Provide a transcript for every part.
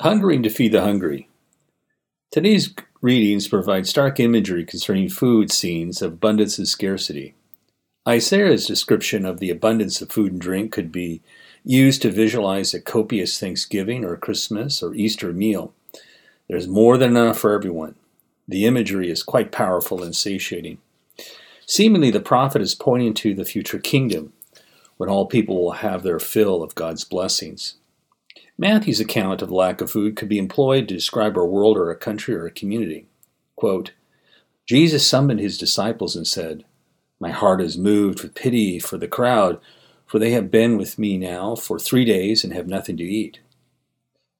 Hungering to feed the hungry. Today's readings provide stark imagery concerning food scenes of abundance and scarcity. Isaiah's description of the abundance of food and drink could be used to visualize a copious Thanksgiving or Christmas or Easter meal. There's more than enough for everyone. The imagery is quite powerful and satiating. Seemingly, the prophet is pointing to the future kingdom, when all people will have their fill of God's blessings. Matthew's account of the lack of food could be employed to describe our world or a country or a community. Quote, Jesus summoned his disciples and said, My heart is moved with pity for the crowd, for they have been with me now for three days and have nothing to eat.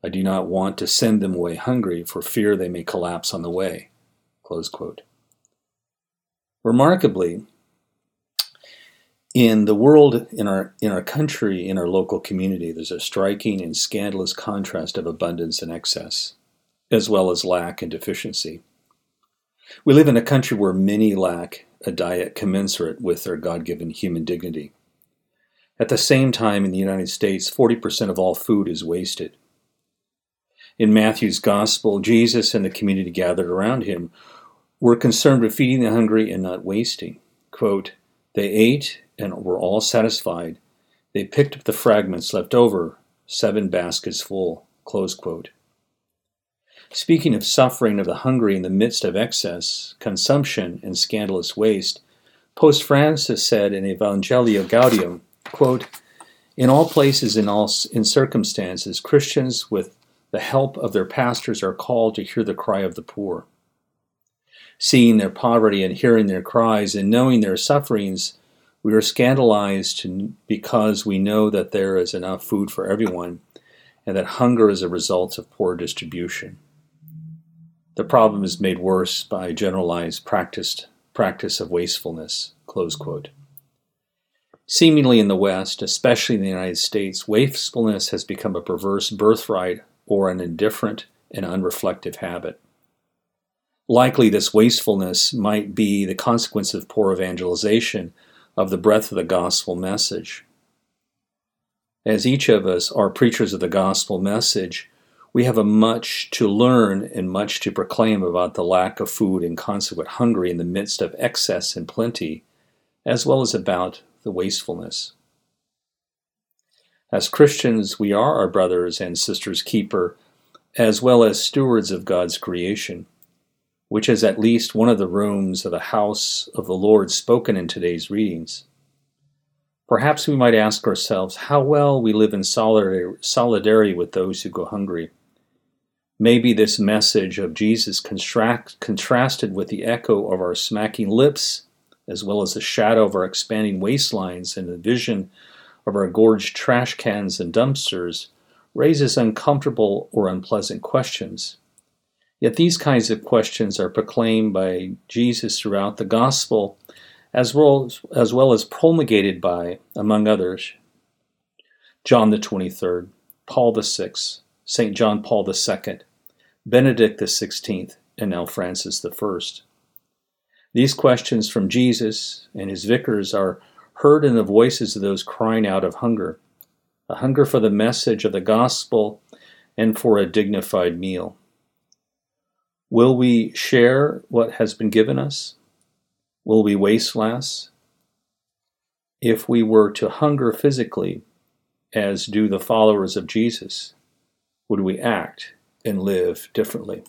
I do not want to send them away hungry for fear they may collapse on the way. Remarkably, in the world, in our, in our country, in our local community, there's a striking and scandalous contrast of abundance and excess, as well as lack and deficiency. We live in a country where many lack a diet commensurate with their God given human dignity. At the same time, in the United States, 40% of all food is wasted. In Matthew's Gospel, Jesus and the community gathered around him were concerned with feeding the hungry and not wasting. Quote, they ate and were all satisfied. They picked up the fragments left over, seven baskets full. Speaking of suffering of the hungry in the midst of excess, consumption, and scandalous waste, Pope Francis said in Evangelii Gaudium, quote, In all places, in all in circumstances, Christians, with the help of their pastors, are called to hear the cry of the poor. Seeing their poverty and hearing their cries and knowing their sufferings, we are scandalized because we know that there is enough food for everyone and that hunger is a result of poor distribution. The problem is made worse by generalized practiced practice of wastefulness. Seemingly in the West, especially in the United States, wastefulness has become a perverse birthright or an indifferent and unreflective habit. Likely, this wastefulness might be the consequence of poor evangelization of the breadth of the gospel message. As each of us are preachers of the gospel message, we have a much to learn and much to proclaim about the lack of food and consequent hunger in the midst of excess and plenty, as well as about the wastefulness. As Christians, we are our brothers and sisters' keeper, as well as stewards of God's creation which is at least one of the rooms of the house of the Lord spoken in today's readings. Perhaps we might ask ourselves how well we live in solidarity with those who go hungry. Maybe this message of Jesus contract, contrasted with the echo of our smacking lips, as well as the shadow of our expanding waistlines and the vision of our gorged trash cans and dumpsters, raises uncomfortable or unpleasant questions. Yet these kinds of questions are proclaimed by Jesus throughout the gospel, as well as, as, well as promulgated by, among others, John the 23rd, Paul the 6th, St. John Paul 2nd, Benedict the 16th, and now Francis the 1st. These questions from Jesus and his vicars are heard in the voices of those crying out of hunger, a hunger for the message of the gospel and for a dignified meal. Will we share what has been given us? Will we waste less? If we were to hunger physically, as do the followers of Jesus, would we act and live differently?